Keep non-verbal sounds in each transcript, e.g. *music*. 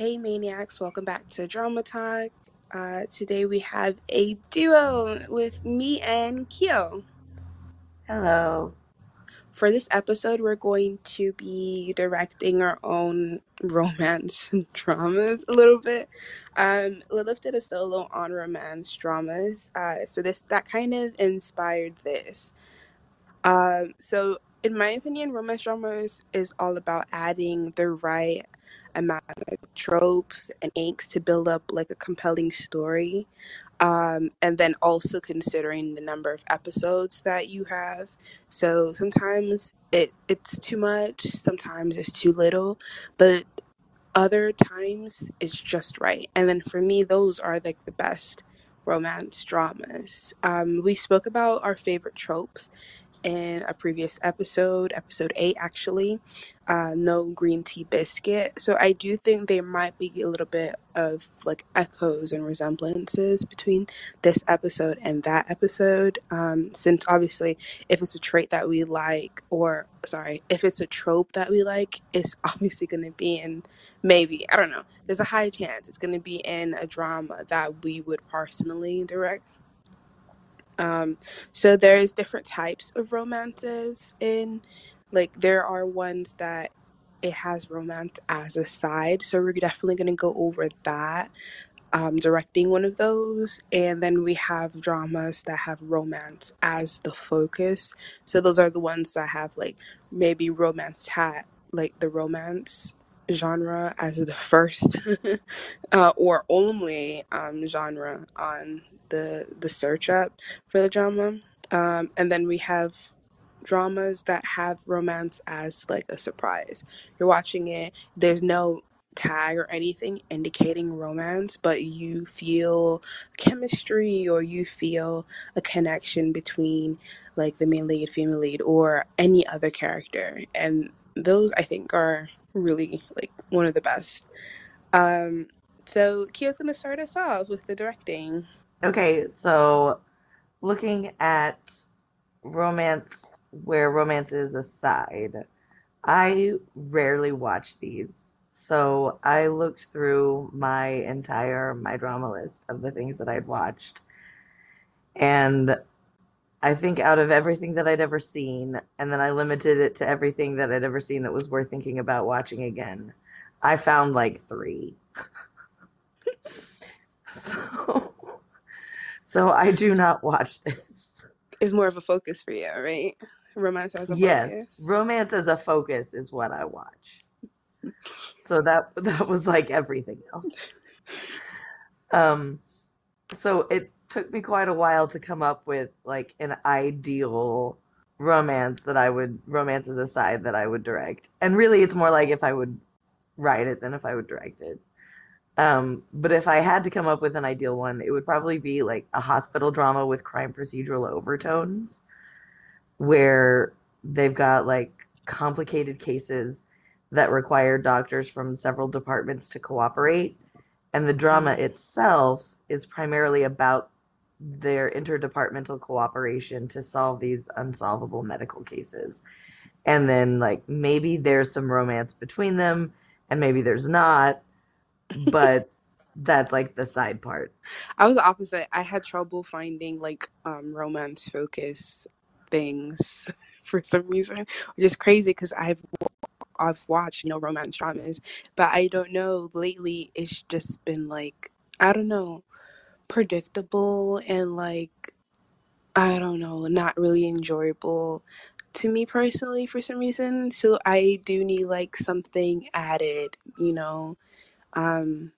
Hey Maniacs, welcome back to Drama Talk. Uh, today we have a duo with me and Kyo. Hello. For this episode, we're going to be directing our own *laughs* romance dramas a little bit. Um, Lilith did a solo on romance dramas, uh, so this that kind of inspired this. Um, so in my opinion, romance dramas is all about adding the right amount of tropes and inks to build up like a compelling story. Um, and then also considering the number of episodes that you have. So sometimes it it's too much, sometimes it's too little, but other times it's just right. And then for me, those are like the best romance dramas. Um, we spoke about our favorite tropes in a previous episode, episode eight actually, uh, no green tea biscuit. So I do think there might be a little bit of like echoes and resemblances between this episode and that episode. Um, since obviously, if it's a trait that we like, or sorry, if it's a trope that we like, it's *laughs* obviously going to be in maybe, I don't know, there's a high chance it's going to be in a drama that we would personally direct. Um, so there's different types of romances in like there are ones that it has romance as a side. So we're definitely going to go over that. Um, directing one of those, and then we have dramas that have romance as the focus. So those are the ones that have like maybe romance hat, like the romance genre as the first *laughs* uh, or only um, genre on the the search up for the drama. Um, and then we have dramas that have romance as like a surprise. You're watching it, there's no tag or anything indicating romance, but you feel chemistry or you feel a connection between like the main lead, female lead, or any other character. And those I think are really like one of the best. Um, so Kyo's gonna start us off with the directing. Okay, so looking at romance where romance is aside, I rarely watch these. So I looked through my entire MyDramaList of the things that I'd watched. And I think out of everything that I'd ever seen, and then I limited it to everything that I'd ever seen that was worth thinking about watching again, I found like three. *laughs* so, so I do not watch this. It's more of a focus for you, right? Romance as a yes, focus. romance as a focus is what I watch. So that that was like everything else. Um, so it took me quite a while to come up with like an ideal romance that I would romance as a side that I would direct. And really it's more like if I would write it than if I would direct it. Um, but if I had to come up with an ideal one, it would probably be like a hospital drama with crime procedural overtones where they've got like complicated cases that require doctors from several departments to cooperate. And the drama itself is primarily about their interdepartmental cooperation to solve these unsolvable medical cases. And then, like, maybe there's some romance between them, and maybe there's not, but that's like the side part. I was the opposite. I had trouble finding like um romance focus things *laughs* for some reason, which is crazy because I've I've watched you know romance dramas, but I don't know. Lately, it's just been like I don't know, predictable and like I don't know, not really enjoyable to me personally for some reason. So I do need like something added, you know. Um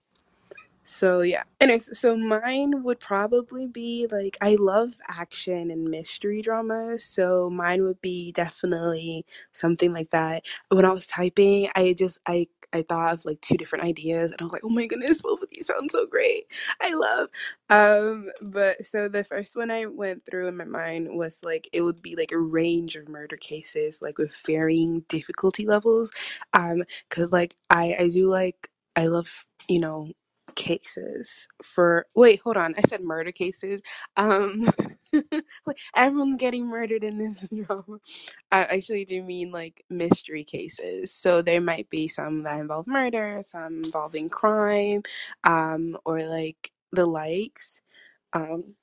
so yeah. Anyways, so mine would probably be like I love action and mystery dramas, so mine would be definitely something like that. When I was typing, I just I I thought of like two different ideas and I was like, "Oh my goodness, both of these sound so great." I love um but so the first one I went through in my mind was like it would be like a range of murder cases like with varying difficulty levels um cuz like I I do like I love, you know, cases for wait hold on i said murder cases um *laughs* like everyone's getting murdered in this *laughs* drama. I actually do mean like mystery cases. So there might be some that involve murder, some involving crime, um, or like the likes. Um,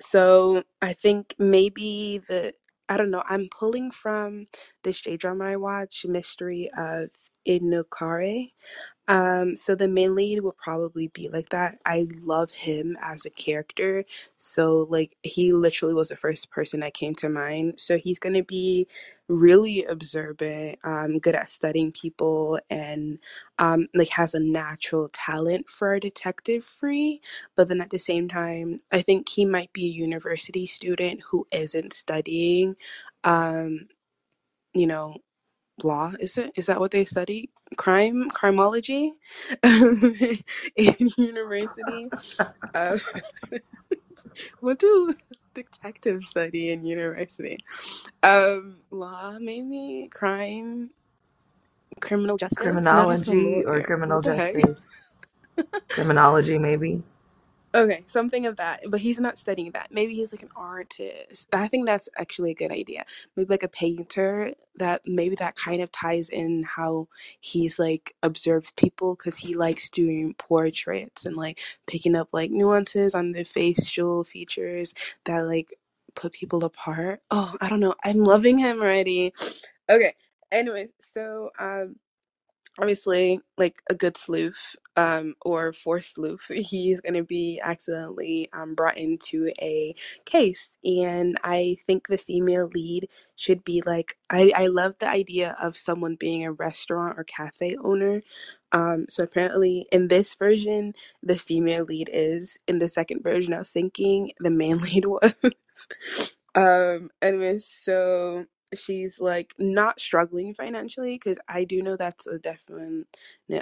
so I think maybe the I don't know. I'm pulling from this J drama I watch, Mystery of Inukare. Um, so the main lead will probably be like that. I love him as a character. So like he literally was the first person that came to mind. So he's gonna be really observant, um, good at studying people and um like has a natural talent for a detective free. But then at the same time, I think he might be a university student who isn't studying um, you know, law is it? Is that what they study crime? Criminology *laughs* in university? Uh, *laughs* what do detectives study in university? Um law maybe? Crime? Criminal justice? Criminology or criminal justice. *laughs* Criminology maybe Okay, something of that, but he's not studying that. Maybe he's like an artist. I think that's actually a good idea. Maybe like a painter that maybe that kind of ties in how he's like observes people because he likes doing portraits and like picking up like nuances on their facial features that like put people apart. Oh, I don't know. I'm loving him already. Okay. Anyways, so um obviously like a good sleuth um, or forced sleuth *laughs* he's going to be accidentally um, brought into a case and i think the female lead should be like i, I love the idea of someone being a restaurant or cafe owner um, so apparently in this version the female lead is in the second version i was thinking the main *laughs* lead was um anyways so she's like not struggling financially because I do know that's a definite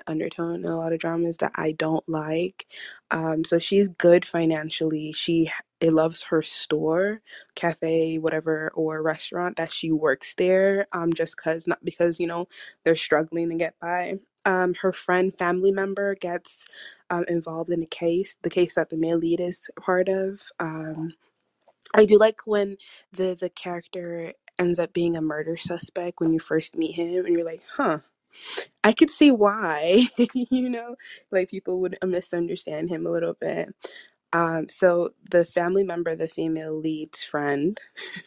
undertone in a lot of dramas that I don't like. Um, so she's good financially. She it loves her store, cafe, whatever, or restaurant that she works there. Um, just cause not because you know they're struggling to get by. Um, her friend, family member gets um, involved in a case, the case that the male lead is part of. Um, I do like when the the character ends up being a murder suspect when you first meet him and you're like, huh, I could see why, *laughs* you know, like people would misunderstand him a little bit. Um, so the family member, the female lead's friend,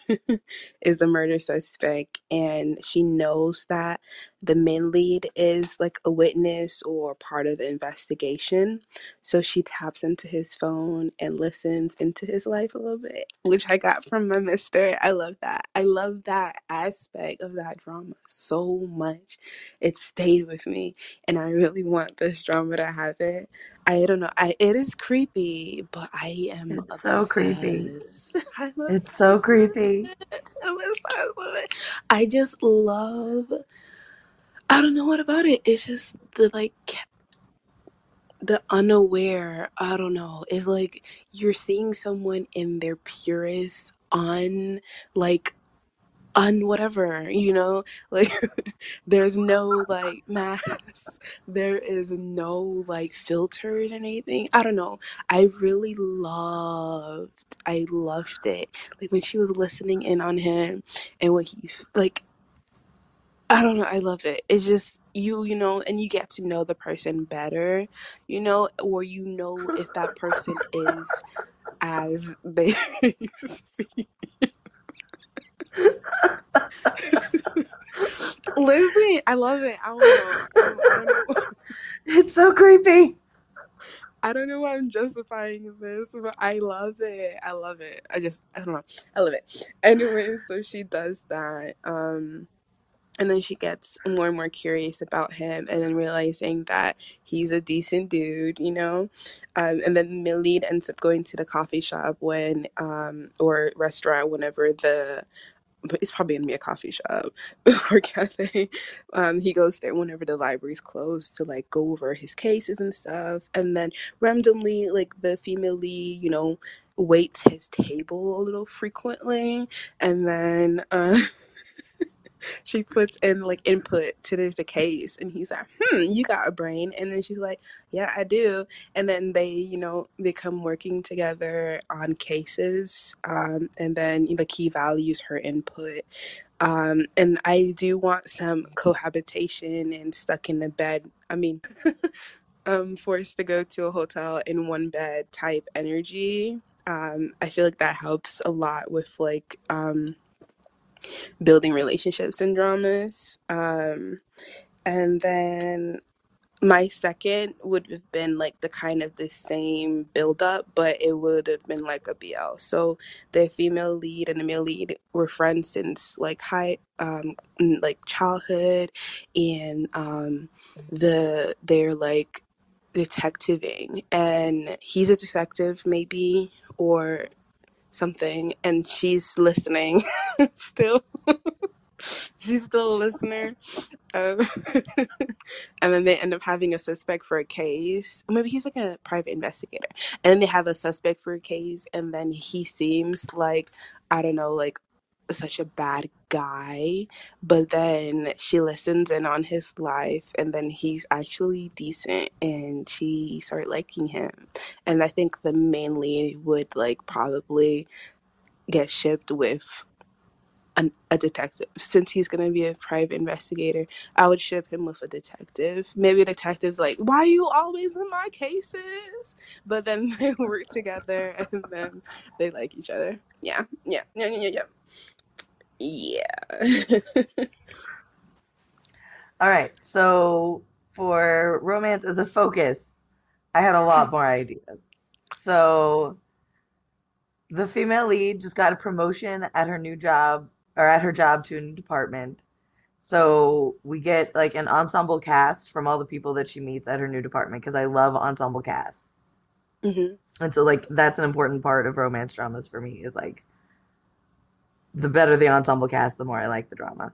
*laughs* is a murder suspect, and she knows that the main lead is like a witness or part of the investigation. So she taps into his phone and listens into his life a little bit, which I got from My Mister. I love that. I love that aspect of that drama so much. It stayed with me, and I really want this drama to have it. I don't know. I it is creepy, but I am it's so creepy. it's so creepy. I'm obsessed with it. I just love. I don't know what about it. It's just the like the unaware. I don't know. It's like you're seeing someone in their purest, un like on whatever you know? *laughs* Like there's no like mask. There is no like filtered anything. I don't know. I really loved i loved it. Like when she was listening in on him and when he like i don't know i love it. It's just you you know and you get to know the person better you know or you know if that person is as they *laughs* see Listen, I love it. I don't know. I don't know. *laughs* It's so creepy. I don't know why I'm justifying this, but I love it. I love it. I just, I don't know. I love it. Anyway, so she does that. Um, and then she gets more and more curious about him and then realizing that he's a decent dude you know um, and then the lead ends up going to the coffee shop when um, or restaurant whenever the but it's probably gonna be a coffee shop *laughs* or cafe. Um, he goes there whenever the library's closed to like go over his cases and stuff. And then randomly, like the female you know, waits his table a little frequently. And then uh, *laughs* *laughs* she puts in like input to there's a case and he's like hmm you got a brain. And then she's like yeah i do. And then they you know become working together on cases um, and then like he values her input. Um, and i do want some cohabitation and stuck in the bed i mean *laughs* um forced to go to a hotel in one bed type energy. Um i feel like that helps a lot with like um building relationships and dramas. Um, and then my second would have been like the kind of the same build up, but it would have been like a BL. So the female lead and the male lead were friends since like high, um, like childhood, and um, the they're like detectiving, and he's a detective maybe, or something and she's listening *laughs* still. she's still a listener. Um, *laughs* and then they end up having a suspect for a case. Maybe he's like a private investigator. And then they have a suspect for a case, and then he seems like, I don't know, like such a bad guy. But then she listens in on his life, and then he's actually decent, and she started liking him. And I think the main lead would like probably get shipped with an, a detective. Since he's going to be a private investigator i would ship him with a detective. Maybe a detective's like why are you always in my cases? But then *laughs* they work together and then they like each other. Yeah yeah yeah yeah yeah yeah. *laughs* All right. So for romance as a focus, I had a lot more ideas. So the female lead just got a promotion at her new job or at her job to a new department. So we get like an ensemble cast from all the people that she meets at her new department because I love ensemble casts. hmm And so like that's an important part of romance dramas for me is like the better the ensemble cast, the more I like the drama.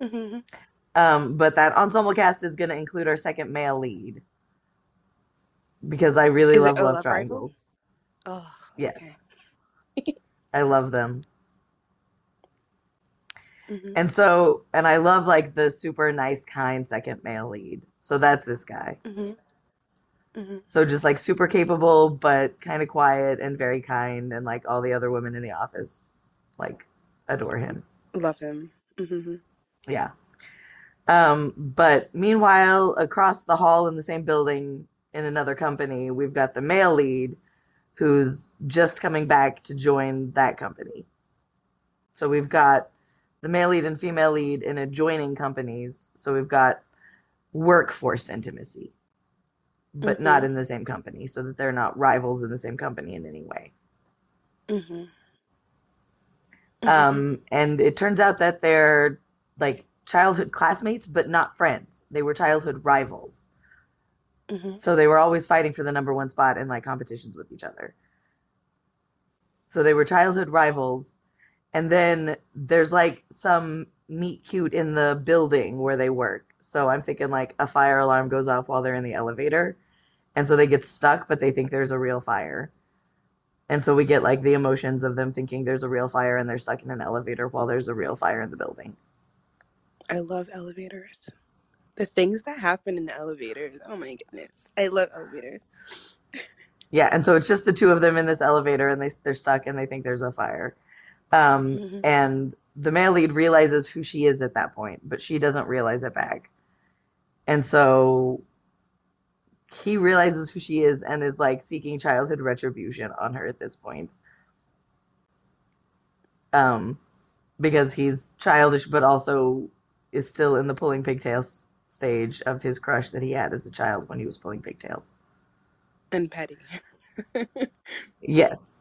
hmm Um, but that ensemble cast is going to include our second male lead because I really is love love triangles. oh okay Yes, *laughs* I love them. Hmm And so, and I love like the super nice, kind second male lead. So that's this guy. hmm hmm So just like super capable, but kind of quiet and very kind, and like all the other women in the office like adore him. love him hmm Yeah. Um, but meanwhile, across the hall in the same building in another company, we've got the male lead who's just coming back to join that company. So we've got the male lead and female lead in adjoining companies. So we've got workforce intimacy, but not hmm in the same company, so that they're not rivals in the same company in any way. hmm hmm Um, and it turns out that they're like childhood classmates, but not friends. They were childhood rivals. hmm So they were always fighting for the number one spot in like competitions with each other. So they were childhood rivals. And then there's like some meet cute in the building where they work. So I'm thinking like a fire alarm goes off while they're in the elevator. And so they get stuck, but they think there's a real fire. And so we get like the emotions of them thinking there's a real fire and they're stuck in an elevator while there's a real fire in the building. I love elevators. The things that happen in the elevators. Oh my goodness. I love elevators. Yeah, and so it's just the two of them in this elevator and they they're stuck and they think there's a fire. Um, hmm and the male lead realizes who she is at that point, but she doesn't realize it back. And so he realizes who she is and is like seeking childhood retribution on her at this point. Um, because he's childish, but also is still in the pulling pigtails stage of his crush that he had as a child when he was pulling pigtails. And petty. *laughs* Yes.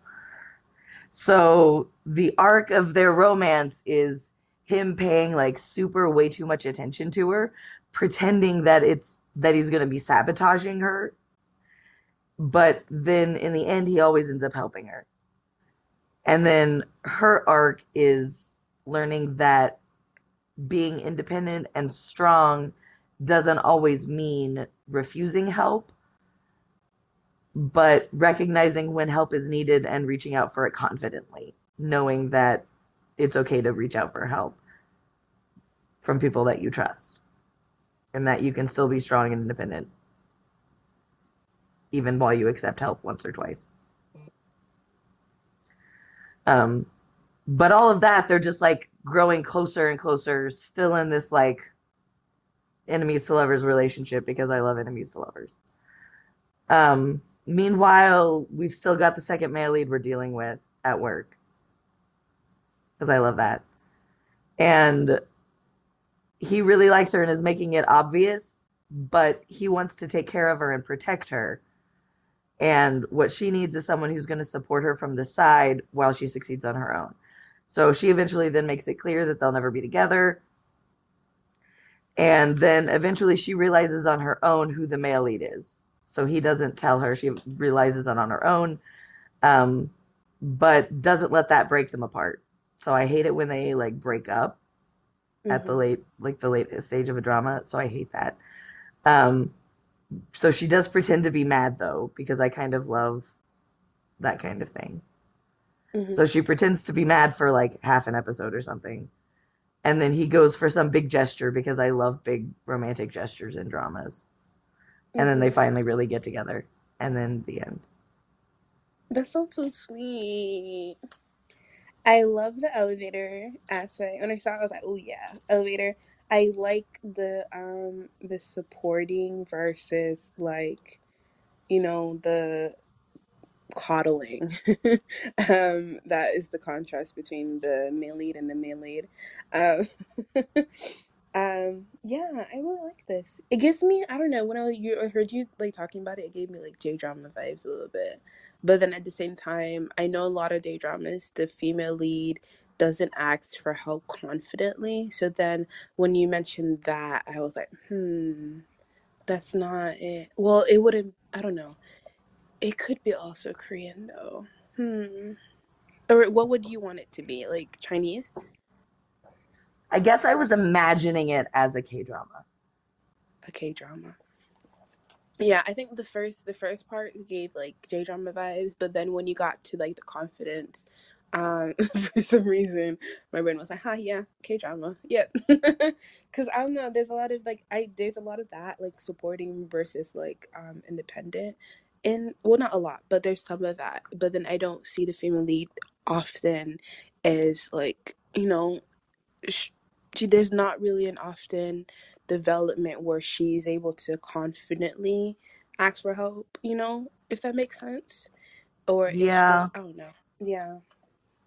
So the arc of their romance is him paying like super way too much attention to her, pretending that it's that he's going to be sabotaging her, but then in the end he always ends up helping her. And then her arc is learning that being independent and strong doesn't always mean refusing help, but recognizing when help is needed and reaching out for it confidently, knowing that it's okay to reach out for help. from people that you trust and that you can still be strong and independent even while you accept help once or twice. Um, but all of that, they're just like growing closer and closer, still in this like enemies to lovers relationship because I love enemies to lovers. Um, meanwhile, we've still got the second male lead we're dealing with at work because I love that. And he really likes her and is making it obvious, but he wants to take care of her and protect her. And what she needs is someone who's going to support her from the side while she succeeds on her own. So she eventually then makes it clear that they'll never be together. And then eventually she realizes on her own who the male lead is. So he doesn't tell her, she realizes it on her own, um, but doesn't let that break them apart. So I hate it when they like break up mm-hmm. at the mm-hmm. late, like the late stage of a drama. So I hate that. Um, so she does pretend to be mad though, because I kind of love that kind of thing. Mm-hmm. So she pretends to be mad for like half an episode or something. And then he goes for some big gesture because I love big romantic gestures in dramas. And then they mm-hmm. finally really get together. And then the end. That sounds so sweet. I love the elevator aspect. When I saw it, I was like, oh yeah, elevator. I like the um the supporting versus like you know the coddling. *laughs* um, that is the contrast between the male lead and the male lead. Um, *laughs* um, yeah, I really like this. It gives me, I don't know, when I, you, heard you like talking about it, it gave me like J drama vibes a little bit. But then at the same time, I know a lot of J dramas, the female lead doesn't ask for help confidently. So then when you mentioned that, I was like, hmm, that's not it. Well, it wouldn't, I don't know. It could be also Korean though. Hmm. Or what would you want it to be? Like Chinese? I guess I was imagining it as a K drama. A K drama. Yeah, I think the first the first part gave like J drama vibes, but then when you got to like the confidence, um, *laughs* for some reason my brain was like, "Huh, yeah, K drama, yep." *laughs* Because I don't know, there's a lot of like I there's a lot of that like supporting versus like um independent, and well not a lot but there's some of that but then i don't see the female lead often as like you know she, she there's not really an often development where she's able to confidently ask for help you know if that makes sense? Or yeah. i don't know. Yeah.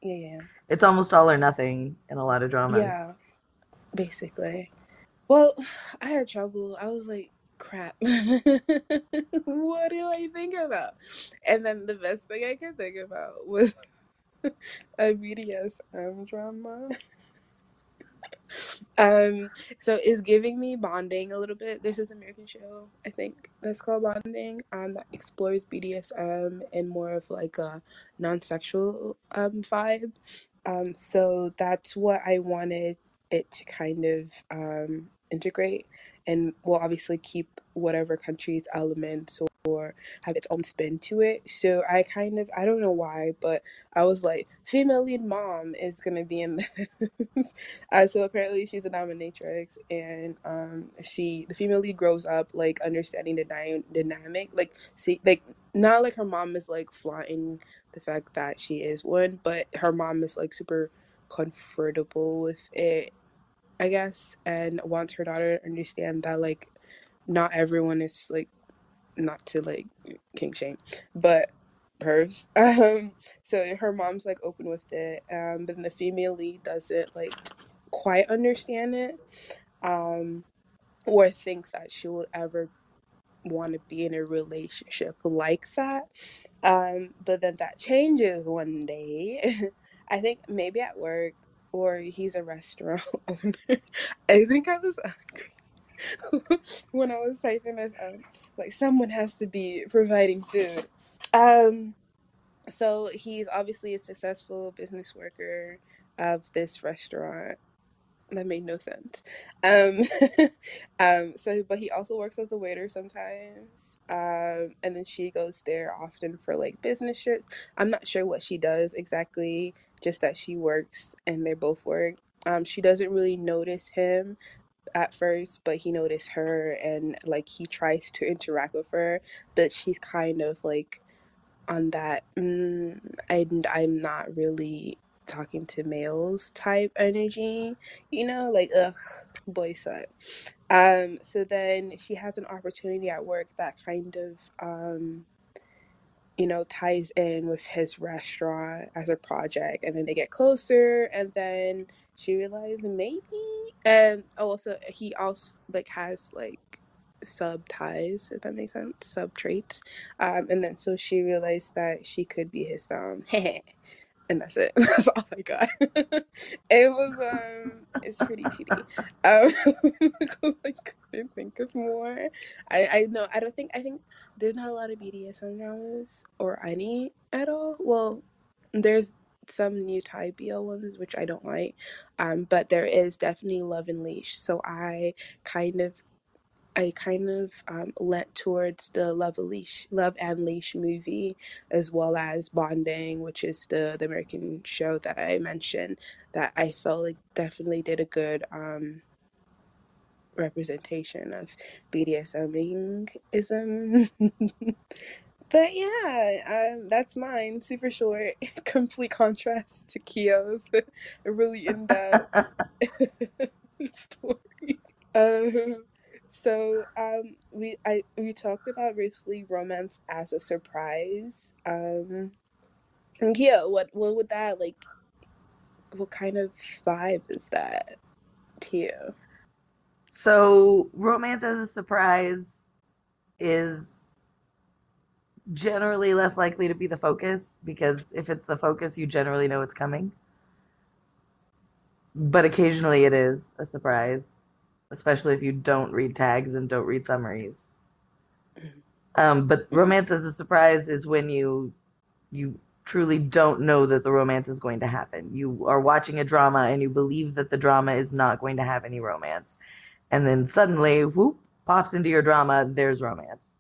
Yeah yeah it's almost all or nothing in a lot of dramas. Yeah basically. Well *sighs* i had trouble. I was like crap. *laughs* what do I think about? And then the best thing I could think about was *laughs* a BDSM drama. *laughs* um, so it's giving me bonding a little bit. This is an American show, I think that's called Bonding. Um, that explores BDSM and more of like a non-sexual um vibe. Um, so that's what I wanted it to kind of um integrate and will obviously keep whatever country's elements or have its own spin to it. So I kind of I don't know why, but I was like, female lead mom is gonna be in this. *laughs* uh, so apparently she's a dominatrix, and um, she the female lead grows up like understanding the dy- dynamic, like see like not like her mom is like flaunting the fact that she is one, but her mom is like super comfortable with it I guess, and wants her daughter to understand that like not everyone is like not to like kink shame, but hers. *laughs* Um, so her mom's like open with it. Um, then the female lead doesn't like quite understand it, um, or think that she will ever want to be in a relationship like that. Um, but then that changes one day. *laughs* I think maybe at work he's a restaurant *laughs* owner. I think I was angry *laughs* when I was typing this out. Like someone has to be providing food. Um so he's obviously a successful business worker of this restaurant. That made no sense. Um *laughs* um so but he also works as a waiter sometimes. Um and then she goes there often for like business trips. I'm not sure what she does exactly just that she works and they both work. Um, she doesn't really notice him at first, but he noticed her and like he tries to interact with her, but she's kind of like on that mm, I, I'm not really talking to males type energy, you know, like ugh, boy suck. Um, so then she has an opportunity at work that kind of um you know, ties in with his restaurant as a project, and then they get closer, and then she realized maybe, and also he also like has like sub ties, if that makes sense, sub traits, um, and then so she realized that she could be his um, *laughs* and that's it. *laughs* That's all I got. *laughs* it was um, it's pretty titty. Um, because *laughs* I couldn't think of more. I I know I don't think I think there's not a lot of BDSM dramas or any at all. Well, there's some new Thai BL ones which I don't like, um, but there is definitely Love and Leash. So I kind of I kind of um, lent towards the Love Leash, Love and Leash movie, as well as Bonding, which is the the American show that I mentioned. That I felt like definitely did a good um, representation of BDSMism. *laughs* but yeah, um, that's mine. Super short, *laughs* complete contrast to Kyo's *laughs* really in depth story. Um, so um, we I we talked about briefly romance as a surprise. Um, and what what would that like? What kind of vibe is that to you? So romance as a surprise is generally less likely to be the focus because if it's the focus, you generally know it's coming. But occasionally it is a surprise especially if you don't read tags and don't read summaries. Um, but romance as a surprise is when you you truly don't know that the romance is going to happen. You are watching a drama and you believe that the drama is not going to have any romance, and then suddenly, whoop, pops into your drama. There's romance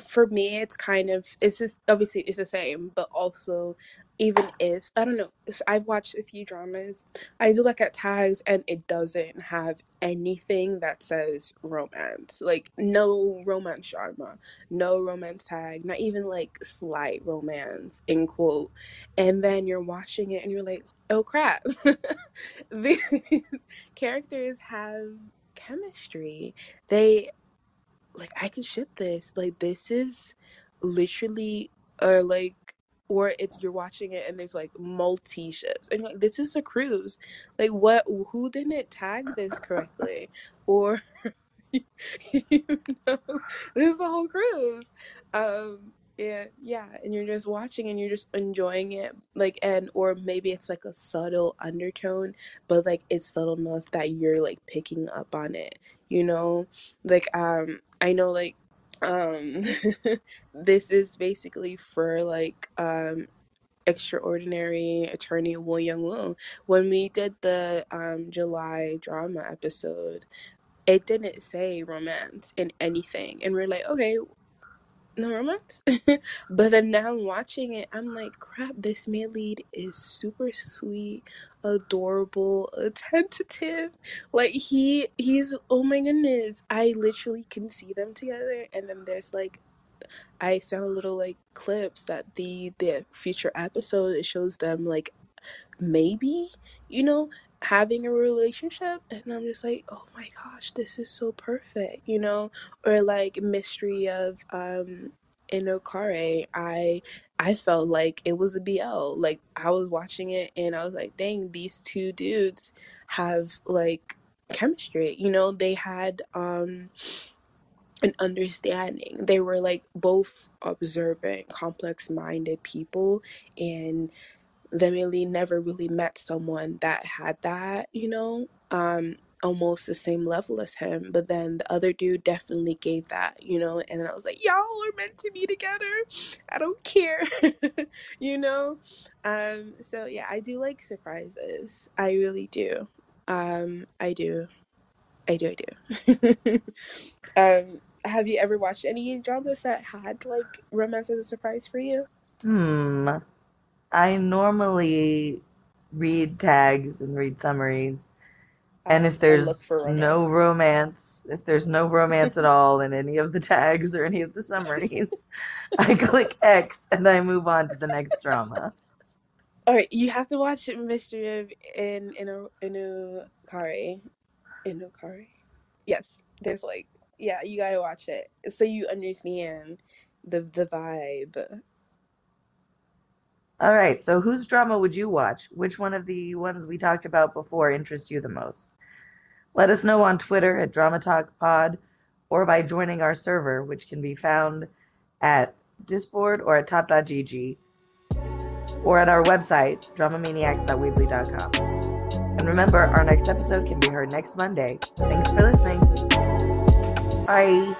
for me it's kind of it's just obviously it's the same but also even if i don't know i've watched a few dramas i do look at tags and it doesn't have anything that says romance like no romance drama no romance tag not even like slight romance in quote and then you're watching it and you're like oh crap. *laughs* These characters have chemistry. They like I could ship this. Like this is literally or like or it's you're watching it and there's like multi ships and like this is a cruise. Like what who didn't tag this correctly? Or *laughs* you know, this is a whole cruise. Um yeah yeah and you're just watching and you're just enjoying it like and or maybe it's like a subtle undertone but like it's subtle enough that you're like picking up on it you know like um i know like um *laughs* this is basically for like um extraordinary attorney Woo Young Woo. When we did the um July drama episode, it didn't say romance in anything. And we're like, okay, no romance. *laughs* but then now I'm watching it, I'm like, crap, this male lead is super sweet, adorable, attentive. Like he he's oh my goodness. I literally can see them together and then there's like I saw little like clips that the the future episode it shows them like maybe, you know, having a relationship and i'm just like oh my gosh this is so perfect you know or like mystery of um Inokare, I I felt like it was a BL. Like I was watching it and I was like, dang, these two dudes have like chemistry. You know, they had um an understanding. They were like both observant, complex minded people and really never really met someone that had that, you know, um, almost the same level as him. But then the other dude definitely gave that, you know, and then I was like, y'all are meant to be together. I don't care, *laughs* you know. Um, so yeah, I do like surprises. I really do. Um, I do. I do. I do. *laughs* um, have you ever watched any dramas that had like romance as a surprise for you? Hmm. I normally read tags and read summaries. And if there's for no romance, if there's no romance at all in any of the tags or any of the summaries, *laughs* I click X and I move on to the next drama. All right, you have to watch Mystery of in Inu Inukari. Inukari. Yes, there's like yeah, you gotta watch it so you understand the the vibe. All right, so whose drama would you watch? Which one of the ones we talked about before interests you the most? Let us know on Twitter at Drama Talk Pod or by joining our server, which can be found at Discord or at top.gg or at our website, dramamaniacs.weebly.com. And remember, our next episode can be heard next Monday. Thanks for listening. Bye.